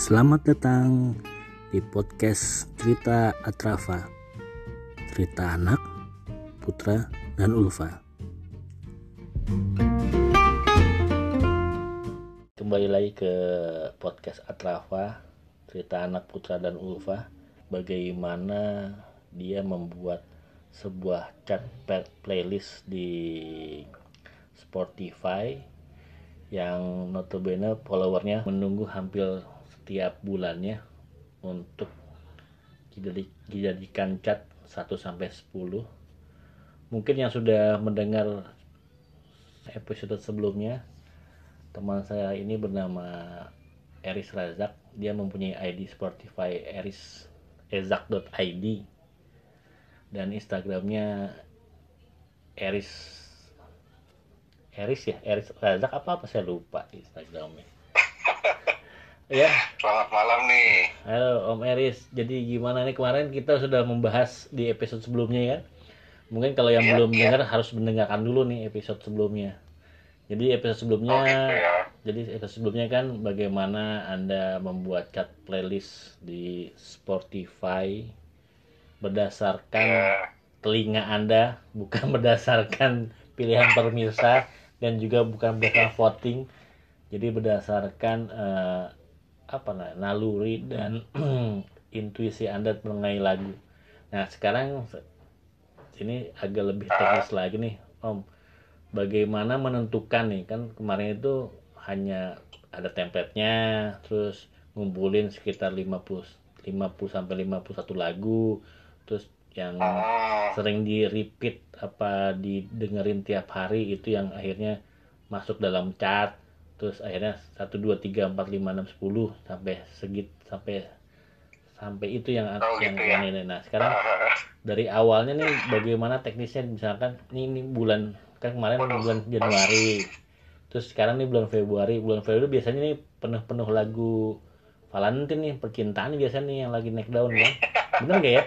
Selamat datang di podcast Cerita Atrafa. Cerita anak, putra, dan ulfa. Kembali lagi ke podcast Atrafa Cerita anak, putra, dan ulfa. Bagaimana dia membuat sebuah chat playlist di Spotify yang notabene followernya menunggu hampir setiap bulannya untuk dijadikan cat 1 sampai 10. Mungkin yang sudah mendengar episode sebelumnya, teman saya ini bernama Eris Razak. Dia mempunyai ID Spotify eris ezak.id dan Instagramnya Eris Eris ya Eris Razak apa apa saya lupa Instagramnya ya. Selamat malam nih. Halo Om Eris. Jadi gimana nih? Kemarin kita sudah membahas di episode sebelumnya ya. Mungkin kalau yang ya, belum ya. dengar harus mendengarkan dulu nih episode sebelumnya. Jadi episode sebelumnya oh, gitu ya. jadi episode sebelumnya kan bagaimana anda membuat cat playlist di Spotify berdasarkan ya. telinga anda bukan berdasarkan pilihan pemirsa dan juga bukan berdasarkan voting. Jadi berdasarkan uh, apa nah naluri dan intuisi anda mengenai lagu. Nah sekarang ini agak lebih teknis lagi nih om. Bagaimana menentukan nih? Kan kemarin itu hanya ada templatenya terus ngumpulin sekitar 50 50 sampai 51 lagu terus yang ah. sering di repeat apa didengerin tiap hari itu yang akhirnya masuk dalam chart terus akhirnya satu dua tiga empat lima enam sepuluh sampai segit sampai sampai itu yang oh, yang, gitu ya? ini. Nah sekarang dari awalnya nih bagaimana teknisnya? Misalkan ini, ini bulan kan kemarin Waduh. bulan Januari. Terus sekarang nih bulan Februari. Bulan Februari biasanya nih penuh-penuh lagu Valentine nih percintaan biasanya nih yang lagi naik daun ya bener gak ya?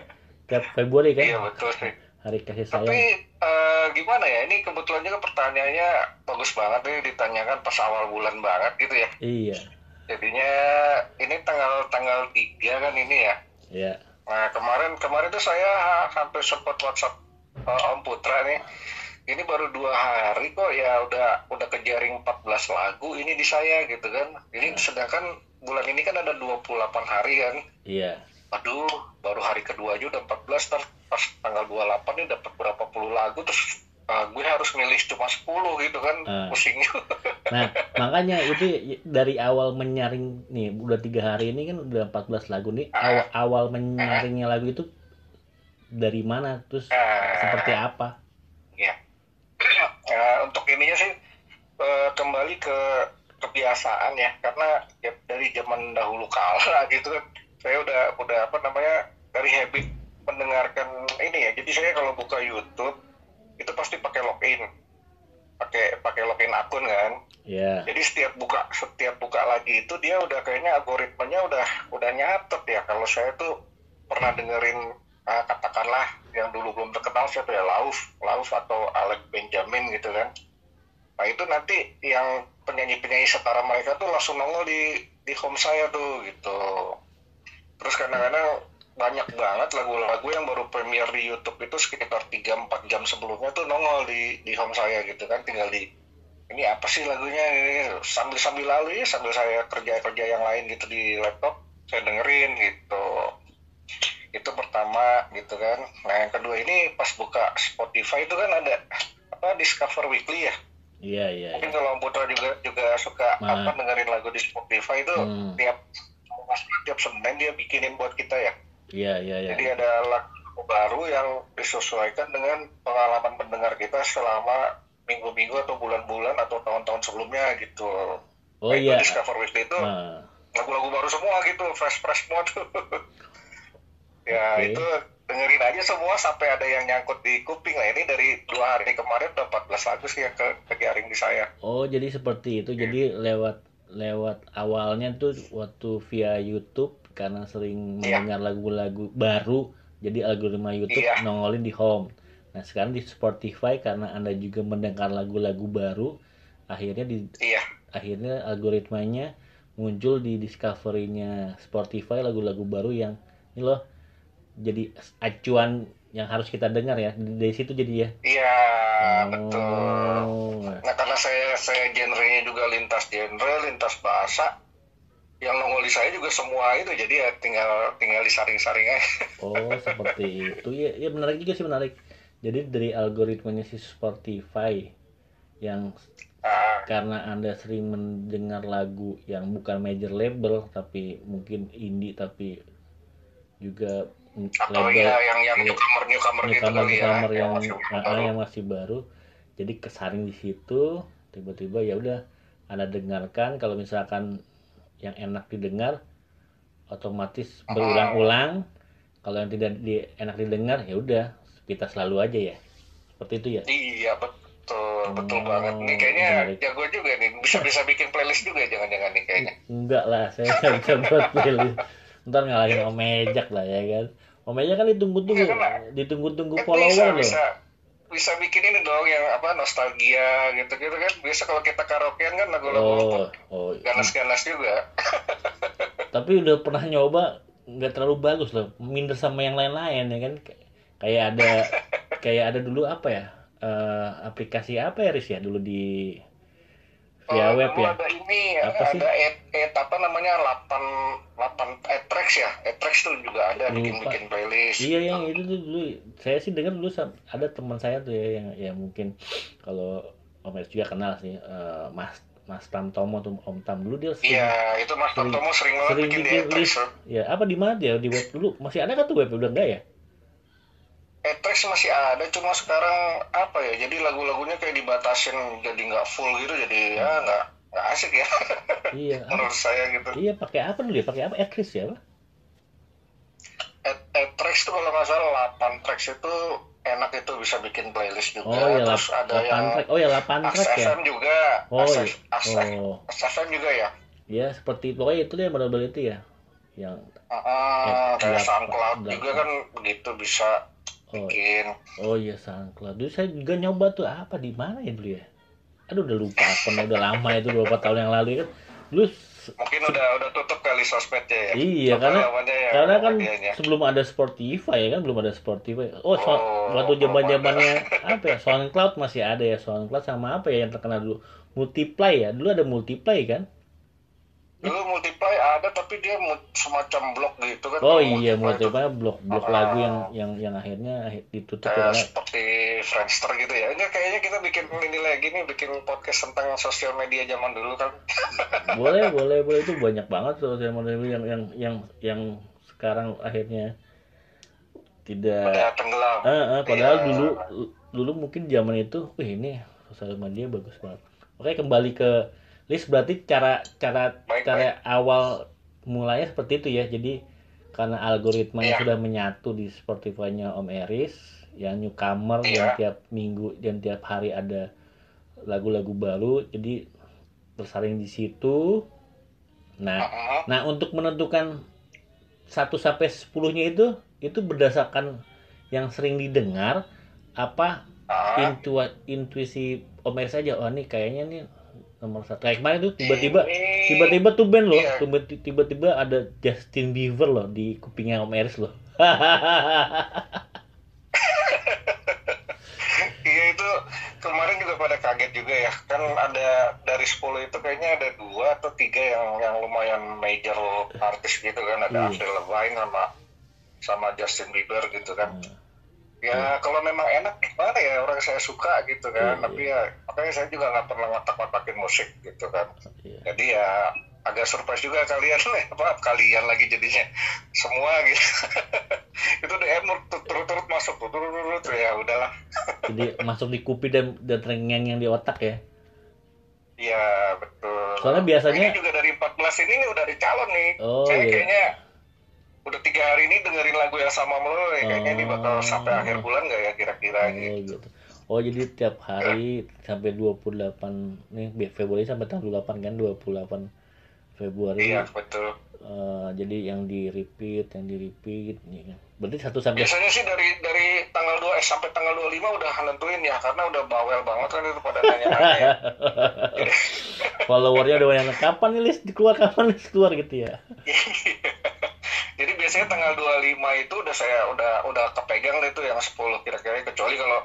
Tiap Februari kan? Iya betul sih hari kasih sayang. Tapi uh, gimana ya ini kebetulan juga pertanyaannya bagus banget nih ditanyakan pas awal bulan banget gitu ya. Iya. Jadinya ini tanggal tanggal tiga kan ini ya. Iya. Nah kemarin kemarin tuh saya hampir sempat WhatsApp uh, Om Putra nih. Ini baru dua hari kok ya udah udah kejaring 14 lagu ini di saya gitu kan. Ini nah. sedangkan bulan ini kan ada 28 hari kan. Iya aduh baru hari kedua aja udah 14 ter pas tanggal 28 nih dapat berapa puluh lagu terus uh, gue harus milih cuma 10 gitu kan uh. pusing nah makanya itu dari awal menyaring nih udah tiga hari ini kan udah 14 lagu nih uh. awal awal menyaringnya uh. lagu itu dari mana terus uh. seperti apa ya uh, untuk ininya sih uh, kembali ke kebiasaan ya karena ya dari zaman dahulu kala gitu kan saya udah udah apa namanya dari habit mendengarkan ini ya. Jadi saya kalau buka YouTube itu pasti pakai login. Pakai pakai login akun kan. Yeah. jadi setiap buka setiap buka lagi itu dia udah kayaknya algoritmanya udah udah nyatet ya. Kalau saya tuh pernah dengerin uh, katakanlah yang dulu belum terkenal siapa ya? Lauf Lauf atau Alex Benjamin gitu kan. Nah itu nanti yang penyanyi-penyanyi setara mereka tuh langsung nongol di di home saya tuh gitu terus kadang-kadang banyak banget lagu-lagu yang baru premier di YouTube itu sekitar 3-4 jam sebelumnya tuh nongol di di home saya gitu kan tinggal di ini apa sih lagunya ini sambil sambil lalu ya sambil saya kerja kerja yang lain gitu di laptop saya dengerin gitu itu pertama gitu kan nah yang kedua ini pas buka Spotify itu kan ada apa Discover Weekly ya iya iya mungkin iya. kalau Putra juga juga suka Ma. apa dengerin lagu di Spotify itu hmm. tiap tiap Senin dia bikinin buat kita ya. Iya iya iya. Jadi ada lagu baru yang disesuaikan dengan pengalaman pendengar kita selama minggu-minggu atau bulan-bulan atau tahun-tahun sebelumnya gitu. Oh nah, iya. Discover Weekly itu nah. lagu-lagu baru semua gitu, fresh fresh semua tuh. ya okay. itu dengerin aja semua sampai ada yang nyangkut di kuping lah ini dari dua hari kemarin udah 14 lagu sih yang ke, ke di saya. Oh jadi seperti itu, jadi lewat lewat awalnya tuh waktu via YouTube karena sering yeah. mendengar lagu-lagu baru jadi algoritma YouTube yeah. nongolin di home. Nah sekarang di Spotify karena anda juga mendengar lagu-lagu baru akhirnya di yeah. akhirnya algoritmanya muncul di discovery-nya Spotify lagu-lagu baru yang ini loh jadi acuan yang harus kita dengar ya dari situ jadi ya Iya, Oh. betul. Nah, karena saya saya genrenya juga lintas genre, lintas bahasa. Yang nongol di saya juga semua itu, jadi ya tinggal tinggal disaring-saring aja. oh seperti itu ya ya menarik juga sih menarik jadi dari algoritmanya si Spotify yang Ah, karena anda sering mendengar lagu yang bukan major label tapi mungkin indie tapi juga atau label ya yang yang Iya. newcomer newcomer gitu newcomer kali ya, newcomer yang masih ah, baru. yang masih baru jadi kesaring di situ tiba-tiba ya udah anda dengarkan kalau misalkan yang enak didengar otomatis Ah. berulang-ulang kalau yang tidak di, enak didengar ya udah kita selalu aja ya seperti itu ya Iya betul, betul Oh, banget. Nih kayaknya menarik. jago juga nih, bisa bisa bikin playlist juga jangan-jangan nih kayaknya. enggak lah saya nggak bisa buat playlist ntar ngalahin Om Ejak lah ya kan. Om Ejak kan ditunggu-tunggu Iya, kan, ditunggu-tunggu follower bisa, loh. bisa. Bisa bikin ini dong yang apa nostalgia gitu-gitu kan. Biasa kalau kita karaokean kan lagu-lagu oh oh ganas-ganas juga. tapi udah pernah nyoba nggak terlalu bagus loh. Minder sama yang lain-lain ya kan. Kayak ada kayak ada dulu apa ya? Eh, aplikasi apa ya Riz ya? Dulu di via Oh, web ya Ada ini, Apa sih? ada et, et apa namanya 8 8 Etrex ya. Etrex tuh juga ada Lupa. bikin-bikin playlist. iya yang itu tuh dulu saya sih dengar dulu ada teman saya tuh ya yang ya mungkin kalau Om Ers juga kenal sih eh, Mas Mas Tam Tomo tuh Om Tam dulu dia sering, Iya, itu Mas sering- Tomo sering banget sering bikin di bikin Etrex. list ya apa di mana dia di web dulu masih ada kan tuh web udah enggak ya Etrex masih ada, cuma sekarang apa ya? Jadi lagu-lagunya kayak dibatasin jadi nggak full gitu, jadi ya nggak nggak asik ya iya menurut saya gitu. iya pakai apa dulu ya pakai apa Etris ya apa Et, Etrex tuh kalau nggak salah 8 tracks itu enak itu bisa bikin playlist juga. oh ya Terus ada yang track oh ya 8 Aks track ya FM juga. oh iya. Oh FM juga ya. ya seperti pokoknya itu deh model itu ya yang Ya, kayak delapan- SoundCloud delapan. juga kan begitu bisa oh. Bikin. oh iya SoundCloud. Dulu saya juga nyoba tuh apa di mana ya dulu ya? Aduh udah lupa akun udah lama itu beberapa tahun yang lalu ya kan. Dulu Mungkin udah udah tutup kali sosmednya ya. Iya, karena- ya, karena kan medianya. sebelum ada Spotify ya kan belum ada Spotify. Oh, so, Oh, waktu zaman zamannya apa ya SoundCloud masih ada ya SoundCloud sama apa ya yang terkenal dulu? Multiply ya dulu ada Multiply kan Dulu multiply ada tapi dia semacam blog gitu kan. oh iya multiply Multiply blok blok Ah. lagu yang yang yang akhirnya akhir- ditutup karena seperti Friendster gitu ya. Ini kayaknya kita bikin ini lagi nih, bikin podcast tentang sosial media zaman dulu kan. boleh boleh boleh itu banyak banget sosial media yang yang yang yang sekarang akhirnya tidak Udah tenggelam. Ah, ah, padahal Iya. dulu dulu mungkin zaman itu, wih ini sosial media bagus banget. Oke kembali ke list berarti cara cara Baik, cara awal mulainya seperti itu ya. Jadi karena algoritmanya Iya. sudah menyatu di Spotify-nya Om Eris, yang newcomer Iya. yang tiap minggu dan tiap hari ada lagu-lagu baru, jadi tersaring di situ. Nah, Heeh. Nah, untuk menentukan 1 sampai 10-nya itu itu berdasarkan yang sering didengar apa Ah, intua, intuisi Omer saja. Oh, ini kayaknya nih nomor satu. Kayak kemarin tuh tiba-tiba ini- tiba-tiba tuh band loh, Iya. tiba- tiba-tiba ada Justin Bieber loh di kupingnya Om Eris loh. Iya itu kemarin juga pada kaget juga ya. Kan ada dari 10 itu kayaknya ada dua atau tiga yang yang lumayan major artis gitu kan. Ada Iya. Avril Lavigne sama sama Justin Bieber gitu kan. Hmm. Ya kalau memang enak gimana ya orang saya suka gitu kan. Iya, Tapi ya makanya saya juga nggak pernah ngotak-ngotakin musik gitu kan. Iya. Jadi ya agak surprise juga kalian nih apa kalian lagi jadinya semua gitu itu DM turut-turut masuk turut-turut ya udahlah Jadi masuk di kuping dan dan terngiang yang di otak ya. Iya betul. Soalnya biasanya- ini juga dari 14 ini nih udah dicalon nih. Oh, Saya iya. kayaknya udah tiga hari ini dengerin lagu yang sama mulu ya. Kayaknya ini bakal Oh. sampai akhir bulan nggak ya kira-kira Oh gitu. gitu. Oh jadi tiap hari sampai 28 nih Februari sampai tanggal 8 kan 28 Februari. Iya betul. Eh, jadi yang di repeat, yang di repeat ya. Berarti satu sampai Biasanya sih dari dari tanggal 2 eh sampai tanggal 25 udah nentuin ya karena udah bawel banget kan itu pada nanya-nanya. ya. followernya udah banyak kapan nih list keluar kapan list keluar gitu ya Jadi biasanya tanggal 25 itu udah saya udah udah kepegang deh tuh yang 10 kira-kira kecuali kalau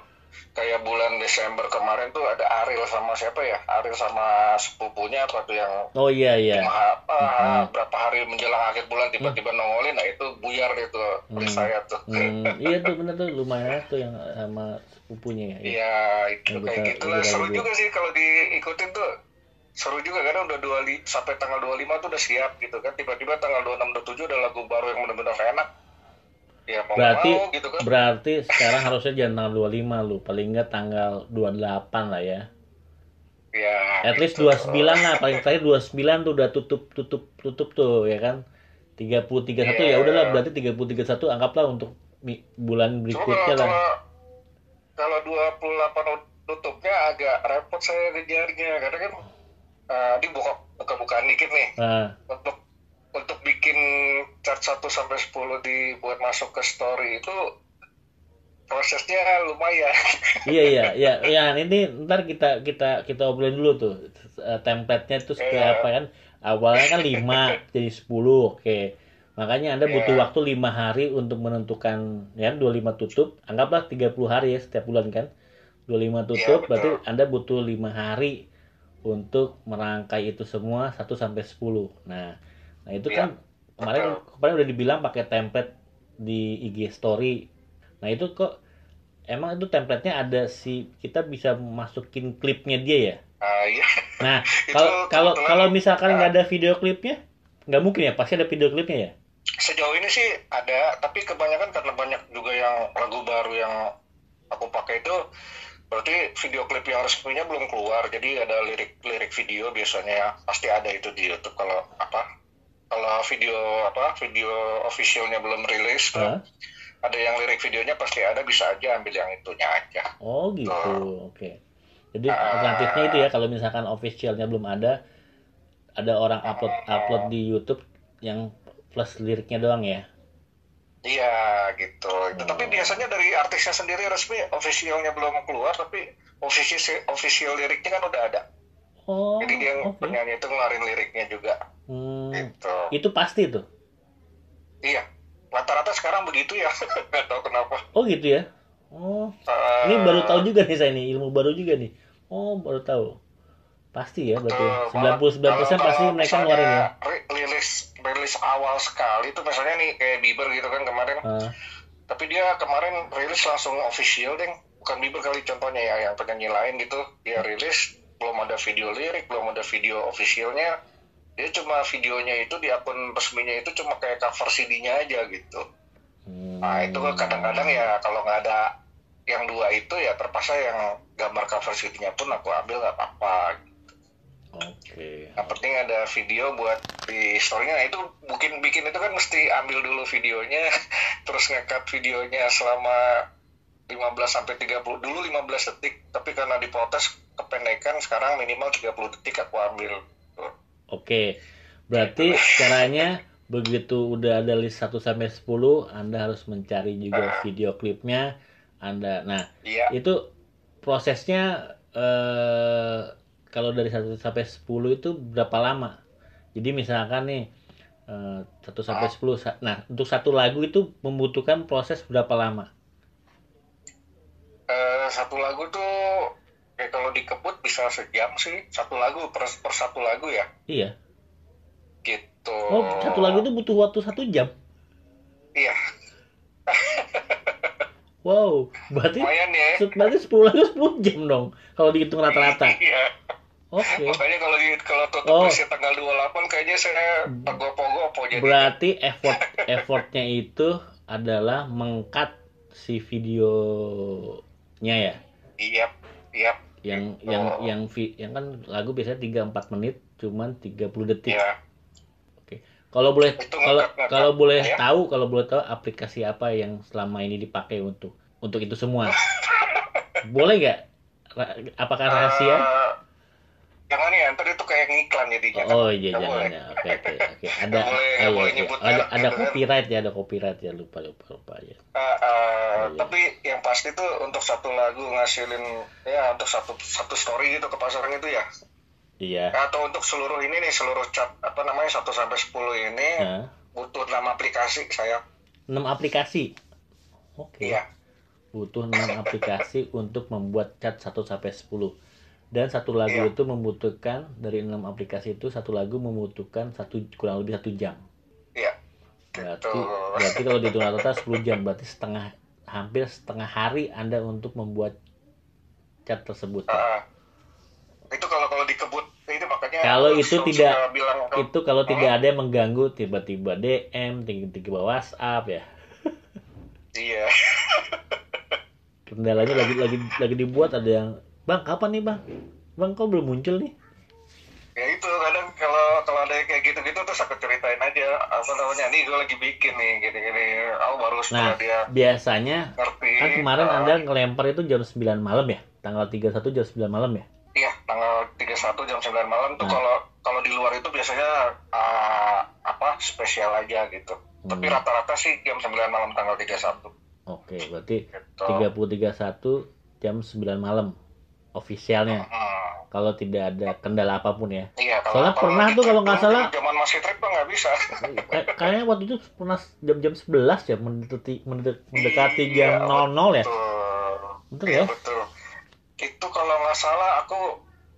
kayak bulan Desember kemarin tuh ada Ariel sama siapa ya? Ariel sama sepupunya apa tuh yang oh iya iya lima ha- ah, berapa hari menjelang akhir bulan tiba-tiba nongolin nah itu buyar itu list saya tuh. Hmm, iya tuh bener tuh lumayan tuh yang sama sepupunya ya. Iya. Itu Yang kayak kita- gitu lah. kita Seru juga sih kalau diikutin tuh. Seru juga karena udah dua li- sampai tanggal 25 tuh udah siap gitu kan. Tiba-tiba tanggal 26 27 ada lagu baru yang benar-benar enak. Ya mau Berarti mau gitu kan. berarti sekarang harusnya jangan tanggal 25 lu, paling enggak tanggal 28 lah ya. Ya. At least gitu. 29 lah, paling terakhir 29 tuh udah tutup tutup tutup tuh ya kan. 30 31 ya Iya. udahlah berarti 30 31 anggaplah untuk bulan Cuma berikutnya kalau, lah. kalau, kalau 28 tutupnya agak repot saya ngejarnya karena kan eh di buka buka-bukaan dikit nih Nah, untuk untuk bikin chart 1 sampai 10 dibuat masuk ke story itu prosesnya lumayan. iya iya iya ya ini ntar kita kita kita obrolin dulu tuh eh, template-nya tuh kayak Iya. apa kan awalnya kan 5 jadi 10 oke makanya anda butuh Iya. waktu lima hari untuk menentukan ya 25 tutup anggaplah 30 hari ya setiap bulan kan 25 tutup betul. berarti anda butuh lima hari untuk merangkai itu semua 1 sampai 10 nah nah itu Iya, kan kemarin betul. kemarin udah dibilang pakai template di IG story. Nah itu kok emang itu template-nya ada si kita bisa masukin klipnya dia ya? Ah, iya. nah kalau kalau kalau misalkan nggak ada video klipnya nggak mungkin ya? Pasti ada video klipnya ya? Sejauh ini sih ada, tapi kebanyakan karena banyak juga yang lagu baru yang aku pakai itu berarti video klip yang resminya belum keluar. Jadi ada lirik-lirik video biasanya pasti ada itu di YouTube kalau apa? Kalau video apa? Video officialnya belum rilis Hah? ada yang lirik videonya pasti ada bisa aja ambil yang itunya aja. oh gitu oke jadi Ah. alternatifnya itu ya kalau misalkan officialnya belum ada ada orang upload upload di YouTube yang plus liriknya doang ya Iya gitu. Itu tapi Oh. biasanya dari artisnya sendiri resmi officialnya belum keluar tapi official official liriknya kan udah ada. oh Jadi dia oke penyanyi itu ngeluarin liriknya juga Hmm, gitu. itu pasti tuh Iya. Rata-rata sekarang begitu ya. Nggak tahu kenapa. oh gitu ya oh Eh, ini baru tahu juga nih saya nih ilmu baru juga nih oh baru tahu pasti ya berarti betul. sembilan puluh sembilan persen pasti mereka ngeluarin ya ri- Rilis rilis awal sekali itu misalnya nih kayak Bieber gitu kan kemarin. Ah, Tapi dia kemarin rilis langsung official deh. Bukan Bieber kali contohnya ya yang penyanyi lain gitu. Dia rilis belum ada video lirik, belum ada video officialnya. Dia cuma videonya itu di akun resminya itu cuma kayak cover CD-nya aja gitu. hmm. Nah itu kadang-kadang ya kalau nggak ada yang dua itu ya terpaksa yang gambar cover CD-nya pun aku ambil nggak apa-apa. Oke Yang penting ada video buat di story-nya. Nah, itu bikin bikin itu kan mesti ambil dulu videonya, terus ngekat videonya selama 15 sampai 30 dulu 15 detik, tapi karena diprotes kependekan sekarang minimal 30 detik aku ambil. Oke, berarti caranya begitu udah ada list 1 sampai 10, Anda harus mencari juga video klipnya. Anda. Nah, Iya, itu prosesnya eh kalau dari 1 sampai 10 itu berapa lama? Jadi misalkan nih eh, 1 sampai 10 sa- nah untuk satu lagu itu membutuhkan proses berapa lama? Eh, satu lagu tuh ya kalau dikebut bisa sejam sih, satu lagu per, per satu lagu ya, Iya. gitu. Oh, satu lagu itu butuh waktu satu jam. Iya, Wow, berarti lumayan ya. berarti 10 lagu 10 jam dong kalau dihitung rata-rata. Iya. Oke. Makanya kalau di kalau tutup Oh. listnya tanggal 28 kayaknya saya pogo-pogo jadi. Berarti effort effortnya itu adalah mengkat si videonya ya. Iya, iya, Yang Gitu. yang yang vi- yang kan lagu biasanya 3 4 menit cuman 30 detik. iya. Kalau boleh kalau kalau boleh Ya. tahu kalau boleh tahu aplikasi apa yang selama ini dipakai untuk untuk itu semua. boleh nggak? Apakah rahasia? Eh, jangan ya, ntar itu kayak ngiklan jadinya. kan. Oh iya jangan ya. Oke oke oke. Ada boleh- oh, iya, iya. ada ada copyright ya, ada copyright ya lupa lupa lupa ya. Eh, eh, Iya. Tapi yang pasti tuh untuk satu lagu ngasilin ya untuk satu satu story gitu ke pasaran itu ya Iya. atau untuk seluruh ini nih seluruh chat apa namanya 1 sampai 10 ini Nah, butuh 6 aplikasi saya 6 aplikasi. Oke. iya Butuh 6 aplikasi untuk membuat chat 1 sampai 10. Dan satu lagu Iya. itu membutuhkan dari 6 aplikasi itu satu lagu membutuhkan satu kurang lebih satu jam. iya Berarti Gitu. berarti kalau dihitung rata-rata 10 jam berarti setengah hampir setengah hari Anda untuk membuat chat tersebut. Ah, itu kalau kalau dikebut ini makanya Kalau itu tidak- bilang Itu kalau tidak ada yang mengganggu tiba-tiba DM, tiba-tiba WhatsApp ya. iya Kendalanya lagi lagi lagi dibuat ada yang, "Bang, kapan nih, Bang? Bang, kok belum muncul nih?" ya itu kadang kalau kalau ada kayak gitu-gitu terus aku ceritain aja apa namanya nih gue lagi bikin nih gini-gini aku baru setelah Nah, dia biasanya ngerti kan kemarin ah, Anda ngelempar itu jam 9 malam ya? Tanggal 31 jam 9 malam ya? iya tanggal 31 jam 9 malam tuh Nah. kalau kalau di luar itu biasanya ah, apa spesial aja gitu tapi Hmm. rata-rata sih jam 9 malam tanggal 31 Oke, berarti gitu 30 31 jam 9 malam ofisialnya. Hmm. Kalau tidak ada kendala apa pun ya. Iya, Soalnya pernah di tuh kalau nggak salah- zaman masih trip nggak bisa. Kay- Kayaknya waktu itu pernah jam-jam 11 ya mendekati mendek- mendekati Iya, jam 00 ya. Betul. Betul Iya, ya? betul. Itu kalau nggak salah aku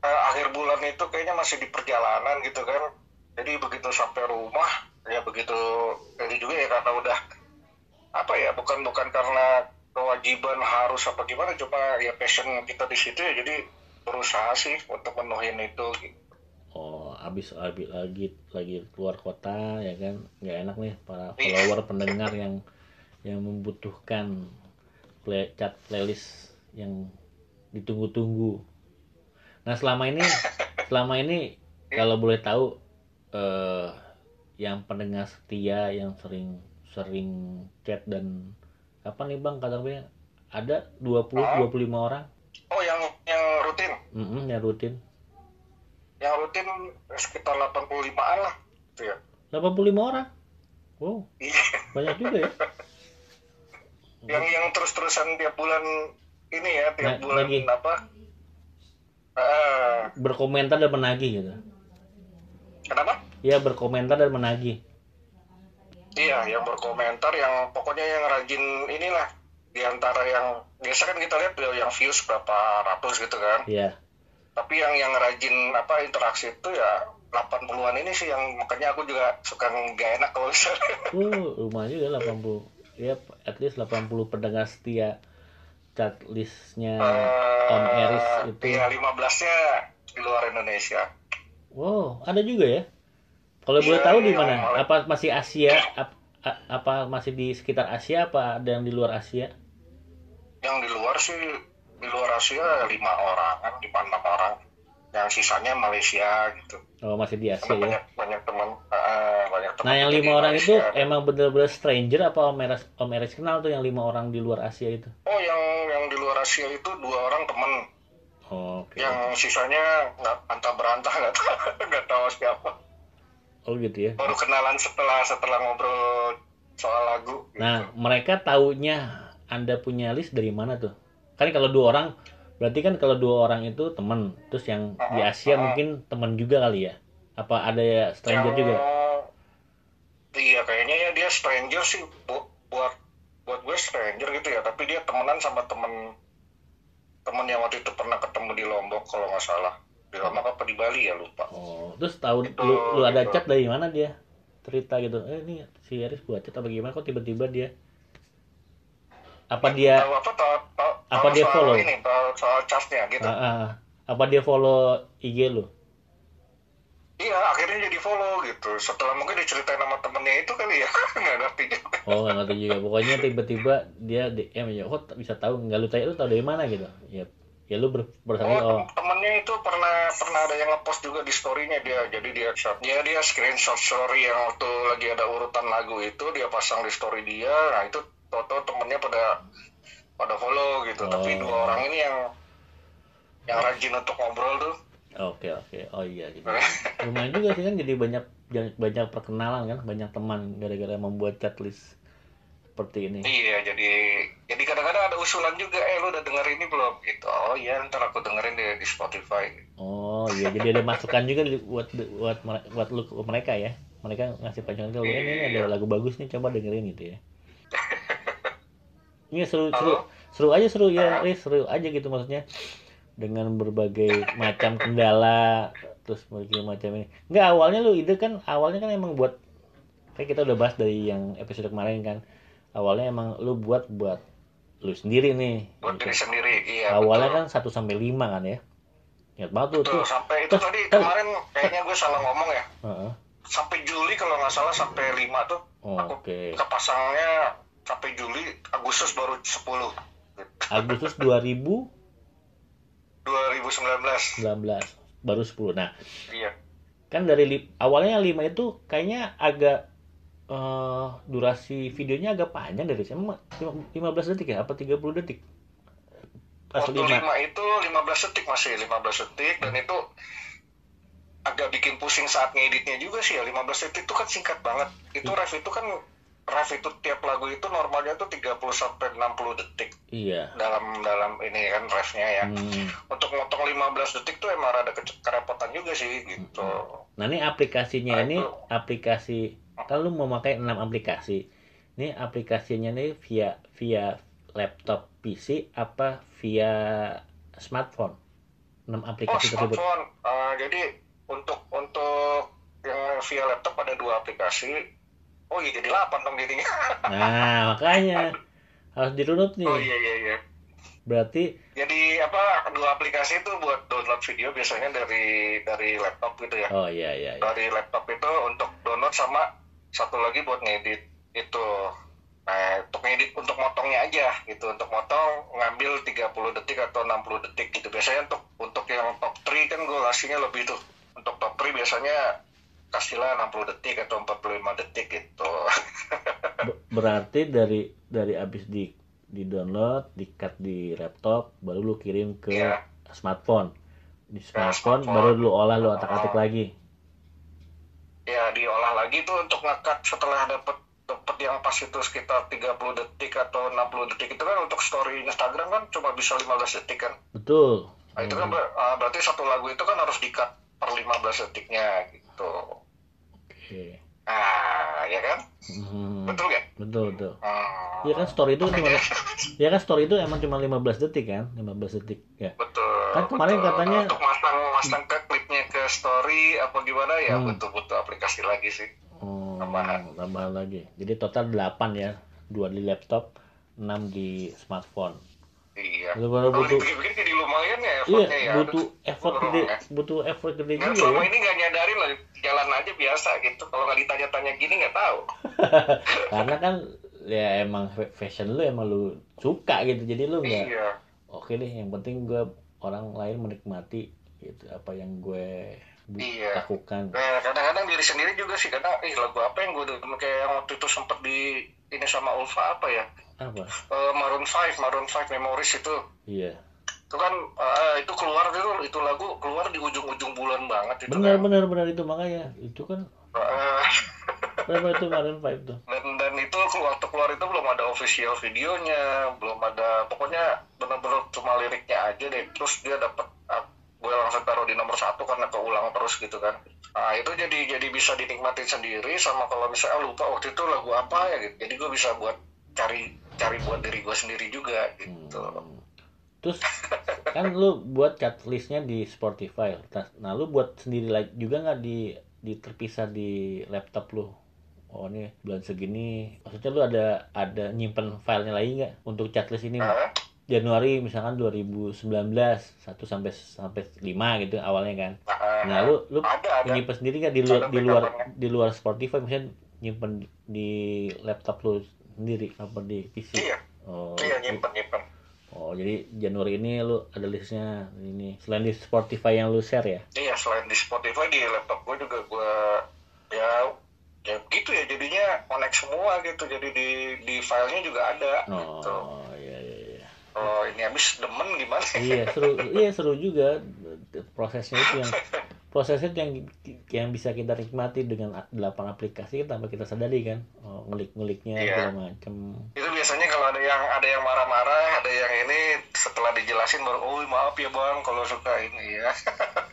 eh, akhir bulan itu kayaknya masih di perjalanan gitu kan. Jadi begitu sampai rumah, ya begitu jadi juga ya karena udah apa ya bukan bukan karena kewajiban harus apa gimana cuma ya passion kita di situ ya jadi berusaha sih untuk menuhin itu gitu. Oh, habis habis lagi lagi keluar kota ya kan nggak enak nih para Iya. follower pendengar yang yang membutuhkan play, chat playlist yang ditunggu-tunggu. Nah selama ini selama ini kalau boleh tahu eh, yang pendengar setia yang sering sering chat dan apa nih bang? Katanya ada 20 Ah. 25 orang. Oh yang yang rutin, Mm-mm, yang rutin. Yang rutin sekitar 85-an lah. Gitu ya. 85 orang? Wow. Iya. banyak juga ya? Yang yang terus-terusan tiap bulan ini ya tiap Nah, bulan lagi. apa? Ah, berkomentar dan menagih gitu. Kenapa? Ya berkomentar dan menagih iya yang berkomentar yang pokoknya yang rajin inilah. Di antara yang biasa kan kita lihat ya yang views berapa ratus gitu kan. Ya tapi yang yang rajin apa interaksi itu ya 80-an ini sih yang makanya aku juga suka nggak enak kalau misalnya uh lumayan juga 80 ya at least 80 pendengar setia chat listnya on Eris Eh, itu. iya 15-nya di luar Indonesia. Wow ada juga ya kalau Iya, boleh tahu di iya, mana? malah- apa masih Asia? Ap- apa masih di sekitar Asia? Apa ada yang di luar Asia? Yang di luar sih di luar Asia lima orang kan lima enam orang. Yang sisanya Malaysia gitu. Oh masih di Asia karena ya? banyak banyak teman eh, banyak teman Nah yang di lima orang itu Malaysia. emang bener-bener stranger apa Om Eres, Om Eres kenal tuh yang lima orang di luar Asia itu? oh yang yang di luar Asia itu dua orang teman. Oh, Oke. yang sisanya nggak antah berantah nggak tahu nggak tahu siapa Oh gitu ya. baru kenalan setelah setelah ngobrol soal lagu gitu. Nah mereka taunya Anda punya list dari mana tuh? Kan kalau dua orang, berarti kan kalau dua orang itu teman, terus yang di Asia mungkin teman juga kali ya? Apa ada ya stranger Yang- juga? iya kayaknya ya dia stranger sih bu- buat buat gue stranger gitu ya tapi dia temenan sama temen temen yang waktu itu pernah ketemu di Lombok kalau nggak salah di Lombok apa di Bali ya lupa Oh, terus tahu Itu, lu, lu ada gitu. chat dari mana dia? Cerita gitu. Eh ini si Eris buat chat apa gimana? Kok tiba-tiba dia? Apa dia? tahu apa tahu tahu Apa dia soal follow? ini tahu soal chartnya gitu Ah, ah. apa dia follow IG lu? iya akhirnya jadi follow gitu setelah mungkin diceritain sama temennya itu kali ya nggak ngerti juga Oh nggak ngerti juga. Pokoknya tiba-tiba dia DM ya, oh bisa tahu nggak lu tanya lu tahu dari mana gitu? Ya, ya lu ber, bersama Oh, oh, tem- temennya itu pernah pernah ada yang ngepost juga di storynya dia. Jadi dia shot dia dia screenshot story yang waktu lagi ada urutan lagu itu dia pasang di story dia. Nah itu foto temennya pada pada follow gitu. Tapi Oh. dua orang ini yang yang rajin untuk ngobrol tuh. Oke oke. Oh iya gitu. Lumayan juga sih kan jadi banyak banyak perkenalan kan, banyak teman gara-gara membuat chat list seperti ini. Iya, jadi jadi kadang-kadang ada usulan juga, eh lu udah denger ini belum? Gitu. Oh iya, ntar aku dengerin di, di Spotify. Oh iya, jadi ada masukan juga buat buat buat lu mereka ya. Mereka ngasih pancingan ke lu, "Eh, ini, ada lagu bagus nih, coba dengerin gitu ya. Ini seru seru Halo? seru aja seru ya, Riz, seru aja gitu maksudnya dengan berbagai macam kendala terus berbagai macam ini. Enggak awalnya lu ide kan awalnya kan emang buat kayak kita udah bahas dari yang episode kemarin kan. Awalnya emang lu buat buat lu sendiri nih. Buat gitu. diri sendiri, iya. Awalnya betul. kan 1 sampai 5 kan ya. Ingat banget tuh Betul, tuh. sampai itu Terus- tadi kemarin kayaknya gue salah ngomong ya. Heeh. Sampai Juli kalau nggak salah sampai 5 tuh. Oh, aku Oke. kepasangnya sampai Juli, Agustus baru 10. Agustus 2019 2019. baru 10. Nah, Iya. kan dari li- awalnya yang 5 itu kayaknya agak eh, durasi videonya agak panjang dari emang 15 detik ya apa 30 detik? Pas Waktu 5. 5 itu 15 detik masih 15 detik dan itu agak bikin pusing saat ngeditnya juga sih ya 15 detik itu kan singkat banget itu Hmm. ref itu kan ref itu tiap lagu itu normalnya tuh 30 sampai 60 detik Iya. dalam dalam ini kan refnya ya Hmm. untuk motong 15 detik tuh emang ada ke- kerepotan juga sih gitu Nah, ini aplikasinya Nah, ini itu. aplikasi kan lu mau pakai 6 aplikasi. Ini aplikasinya nih via via laptop PC apa via smartphone? 6 oh aplikasi tersebut. smartphone Eh, jadi untuk untuk yang via laptop ada dua aplikasi oh iya jadi 8 dong jadinya Nah, makanya harus dirunut nih. oh iya iya iya Berarti Jadi apa dua aplikasi itu buat download video biasanya dari dari laptop gitu ya. oh iya iya iya. Dari laptop itu untuk download sama satu lagi buat ngedit itu. Nah, untuk ngedit untuk motongnya aja gitu. Untuk motong ngambil 30 detik atau 60 detik gitu. Biasanya untuk untuk yang top 3 kan gue kasihnya lebih tuh. Untuk top 3 biasanya kasihlah 60 detik atau 45 detik gitu. Be- Berarti dari dari abis di di download, di cut di laptop, baru lu kirim ke Iya. smartphone. Di smartphone, smartphone. baru lu olah lu atak-atik lagi. Ya diolah lagi tuh untuk ngekat setelah dapet dapet yang pas itu sekitar 30 detik atau 60 detik itu kan untuk story Instagram kan cuma bisa 15 detik kan Betul. nah, itu kan ber- ah, berarti satu lagu itu kan harus dikat per 15 detiknya gitu Oke. ah ya kan Hmm, betul gak? betul betul. Hmm, Iya kan story itu cuma ya kan story itu emang cuma 15 detik kan? 15 detik ya. betul Kan kemarin betul. katanya- untuk masang masang ke story apa gimana ya Hmm. butuh butuh aplikasi lagi sih Oh, Tambahan. tambahan lagi. Jadi total 8 ya. 2 di laptop, 6 di smartphone. iya kalau butuh dipikir-pikir jadi lumayan ya Iya, effortnya ya butuh effort Betul, gede, ya. butuh effort gede juga selama ya. ini nggak nyadarin lah, jalan aja biasa gitu. Kalau nggak ditanya-tanya gini nggak tahu. Karena kan ya emang fa- fashion lu emang lu suka gitu. Jadi lu nggak Iya. oke deh, yang penting gue orang lain menikmati gitu apa yang gue Iya. lakukan. Nah, kadang-kadang diri sendiri juga sih kadang, ih lagu apa yang gue demen kayak yang waktu itu sempet di ini sama Ulfa apa ya? Apa? Eh, Maroon 5, Maroon 5 Memories itu. Iya. Itu kan eh, itu keluar itu itu lagu keluar di ujung-ujung bulan banget itu Benar kan. benar benar itu makanya itu kan Eh, berapa itu kemarin five tuh. dan dan itu waktu keluar itu belum ada official videonya, belum ada pokoknya benar-benar cuma liriknya aja deh. Terus dia dapat gue langsung taruh di nomor satu karena keulang terus gitu kan. Nah itu jadi jadi bisa dinikmatin sendiri sama kalau misalnya lupa waktu itu lagu apa ya gitu. Jadi gue bisa buat cari cari buat diri gue sendiri juga gitu. Hmm. Terus kan lu buat cut listnya di Spotify. Nah, lu buat sendiri lagi juga nggak di di terpisah di laptop lu? Oh ini bulan segini, maksudnya lu ada ada nyimpen filenya lagi nggak untuk checklist ini? Nah, Januari misalkan 2019 1 sampai sampai 5 gitu awalnya kan. nah, Nah, lu lu ada ada. nyimpen sendiri nggak di luar di luar di luar Spotify misalnya nyimpen di laptop lu sendiri apa di PC? Iya, Oh, iya nyimpen nyimpen. Oh, jadi Januari ini lu ada listnya ini. Selain di Spotify yang lu share ya? Iya selain di Spotify di laptop gue juga gue ya ya gitu ya jadinya connect semua gitu jadi di di filenya juga ada gitu. Oh, iya. Oh ini habis demen gimana? Iya, seru. iya, seru juga prosesnya itu yang prosesnya yang yang bisa kita nikmati dengan delapan aplikasi kan tanpa kita sadari kan oh, ngulik-nguliknya Iya. segala macem itu biasanya kalau ada yang ada yang marah-marah ada yang ini setelah dijelasin baru oh maaf ya bang kalau suka ini ya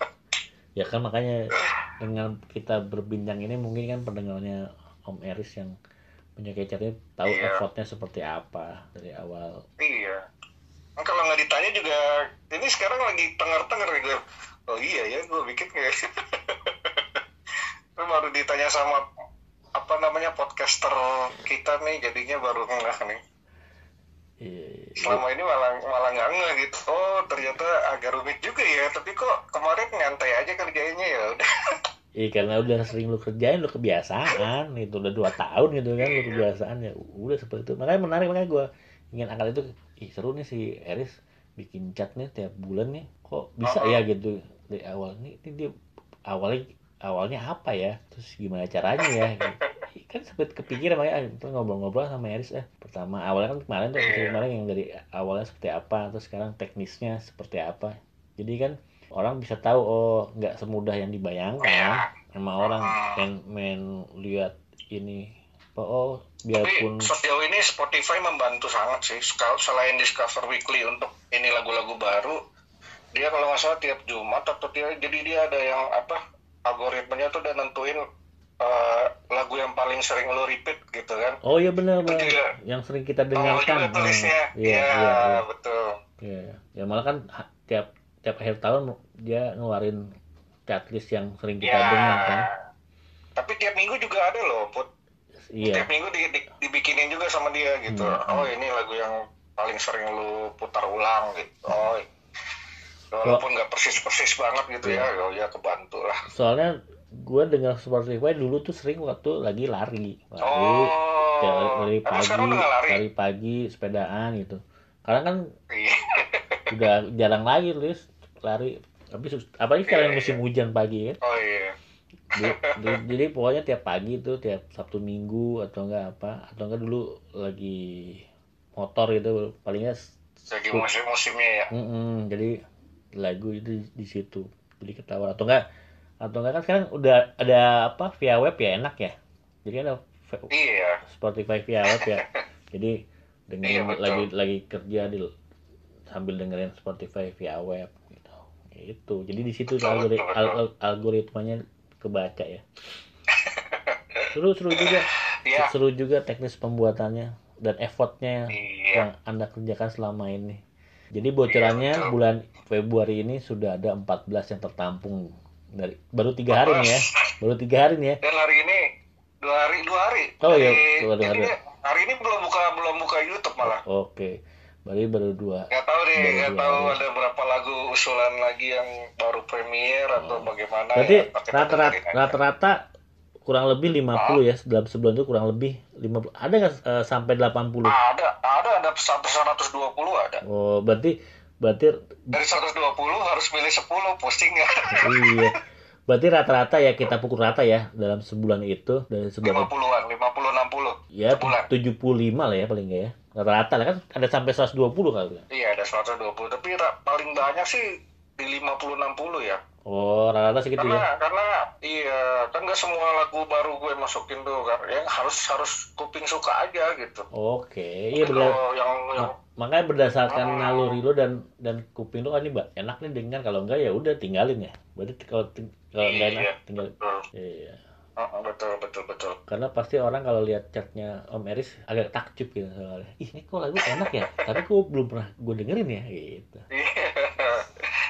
ya kan makanya dengan kita berbincang ini mungkin kan pendengarnya Om Eris yang punya kecatnya tahu Iya. effortnya seperti apa dari awal iya kalau nggak ditanya juga ini sekarang lagi tengar-tengar nih gue oh iya ya gue bikin kayak Terus baru ditanya sama apa namanya podcaster kita nih jadinya baru ngeh nih. Iya, selama ini malah malah nggak ngeh gitu. Oh ternyata agak rumit juga ya tapi kok kemarin nyantai aja kerjanya ya udah. Iya karena udah sering lu kerjain lu kebiasaan itu udah dua tahun gitu kan lu kebiasaan ya. Udah seperti itu. Makanya menarik makanya gue ingin angkat itu ih seru nih si Eris bikin nih tiap bulan nih. Kok bisa ya gitu? Dari awal nih ini dia awalnya awalnya apa ya? Terus gimana caranya ya? Gitu. Kan sempet kepikiran makanya ah, terus ngobrol-ngobrol sama Eris eh pertama awalnya kan kemarin tuh episode kemarin yang dari awalnya seperti apa terus sekarang teknisnya seperti apa. Jadi kan orang bisa tahu oh nggak semudah yang dibayangkan sama orang main main lihat ini oh tapi biarpun sejauh ini Spotify membantu sangat sih selain Discover Weekly untuk ini lagu-lagu baru dia kalau nggak salah tiap Jumat atau dia jadi dia ada yang apa algoritmanya tuh udah nentuin eh, lagu yang paling sering lo repeat gitu kan oh iya benar benar juga. yang sering kita Oh, dengarkan. Oh, iya Iya, iya iya. betul. Iya, ya malah kan tiap tiap akhir tahun dia ngeluarin checklist yang sering kita Ya. dengar kan Tapi tiap minggu juga ada loh, Put. Iya Tiap minggu di- di- dibikinin juga sama dia gitu. Hmm. Oh, ini lagu yang paling sering lu putar ulang gitu. Oh. Walaupun nggak persis-persis banget gitu Iya. ya, oh ya kebantu lah. soalnya gue dengar Spotify dulu tuh sering waktu lagi lari lari Oh. ya, lari pagi lari. lari pagi sepedaan gitu karena kan Iya. udah jarang lagi terus lari tapi apalagi sekarang Iya, musim hujan pagi kan Oh iya. Di- di- jadi pokoknya tiap pagi tuh tiap sabtu minggu atau enggak apa atau enggak dulu lagi motor gitu palingnya Jadi musim-musimnya ya. Mm-mm, jadi lagu itu di, situ jadi ketawa atau enggak atau enggak kan sekarang udah ada apa via web ya enak ya jadi ada Iya. Spotify via web ya jadi Iya, dengerin betul. lagi lagi kerja di sambil dengerin Spotify via web gitu itu jadi di situ Betul, algori- betul, al- betul. al- algoritmanya kebaca ya seru seru juga Iya. seru juga teknis pembuatannya dan effortnya Iya. yang anda kerjakan selama ini jadi bocorannya Iya, betul. bulan Februari ini sudah ada 14 yang tertampung dari baru tiga hari nih ya baru tiga hari nih ya Dan hari ini dua hari dua hari. Oh, iya, dua- dua hari. jadi hari ini belum buka belum buka YouTube malah. oke baru baru dua Nggak tahu deh, Baru nggak dua tahu hari. ada berapa lagu usulan lagi yang baru premier atau bagaimana. Oh. Berarti ya, rata-rata rata-rata kurang lebih 50 ya dalam sebulan itu kurang lebih 50 ada nggak eh, sampai 80 Ada, ada, ada sampai 120 ada. oh berarti berarti Dari 120 harus pilih 10, pusing ya. iya berarti rata-rata ya kita pukul rata ya dalam sebulan itu dari sebulan 50-an, 50 60. ya sebulan. 75 lah ya paling nggak ya rata-rata lah kan ada sampai 120 kali ya Iya, ada 120, tapi paling banyak sih di 50 60 ya. Oh rata-rata segitu karena ya? karena iya kan nggak semua lagu baru gue masukin tuh kan yang harus harus kuping suka aja gitu. Oke iya benar yang yang Ma- makanya berdasarkan Hmm. naluri lo dan dan kuping lo kan ini mbak enak nih dengar. Kalau enggak ya udah tinggalin ya. Berarti kalau ting- kalau enggak enak Iya. tinggal betul. Iya. Heeh, betul betul betul. Karena pasti orang kalau lihat chatnya Om Eris agak takjub gitu soalnya. Ih ini kok lagu enak ya? Tapi kok belum pernah gue dengerin ya? Gitu. Iya.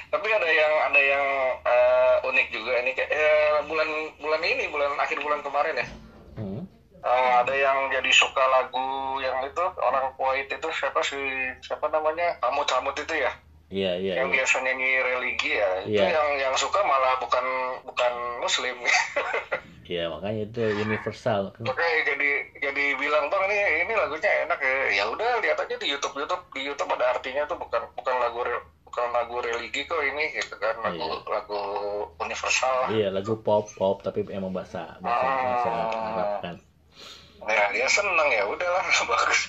tapi ada yang ada yang eh, unik juga ini kayak eh, bulan bulan ini bulan akhir bulan kemarin ya hmm. Eh, ada yang jadi suka lagu yang itu orang Kuwait itu siapa sih siapa namanya Hamut Hamut itu ya iya iya yang iya. biasa nyanyi religi ya itu Iya. yang yang suka malah bukan bukan muslim Iya, makanya itu universal Makanya jadi jadi bilang bang ini ini lagunya enak ya. Ya udah lihat aja di YouTube YouTube di YouTube ada artinya tuh bukan bukan lagu bukan lagu religi kok ini gitu kan lagu Iya. lagu universal. lah. iya lagu pop pop tapi emang bahasa bahasa, bahasa Arab kan Ya dia seneng ya udahlah bagus.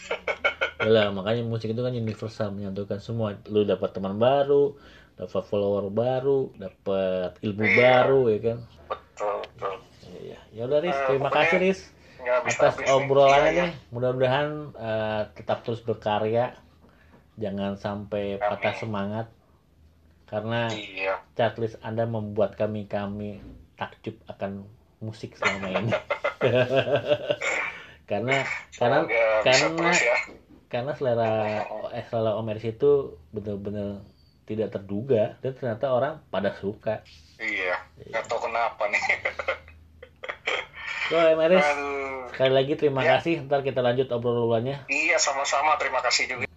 Yalah, makanya musik itu kan universal menyatukan semua. Lu dapat teman baru, dapat follower baru dapat ilmu Iya. baru ya kan betul betul Iya, ya udah Riz, Eh, terima pokoknya kasih Riz atas obrolannya Iya, nih. Mudah-mudahan eh, tetap terus berkarya, jangan sampai patah semangat karena iya checklist Anda membuat kami kami takjub akan musik selama ini. karena karena karena ya karena selera eh, selera Om Eris itu benar-benar tidak terduga dan ternyata orang pada suka. iya nggak tahu kenapa nih So, Om Eris, sekali lagi terima Ya. kasih. Ntar kita lanjut obrolannya. iya sama-sama terima kasih juga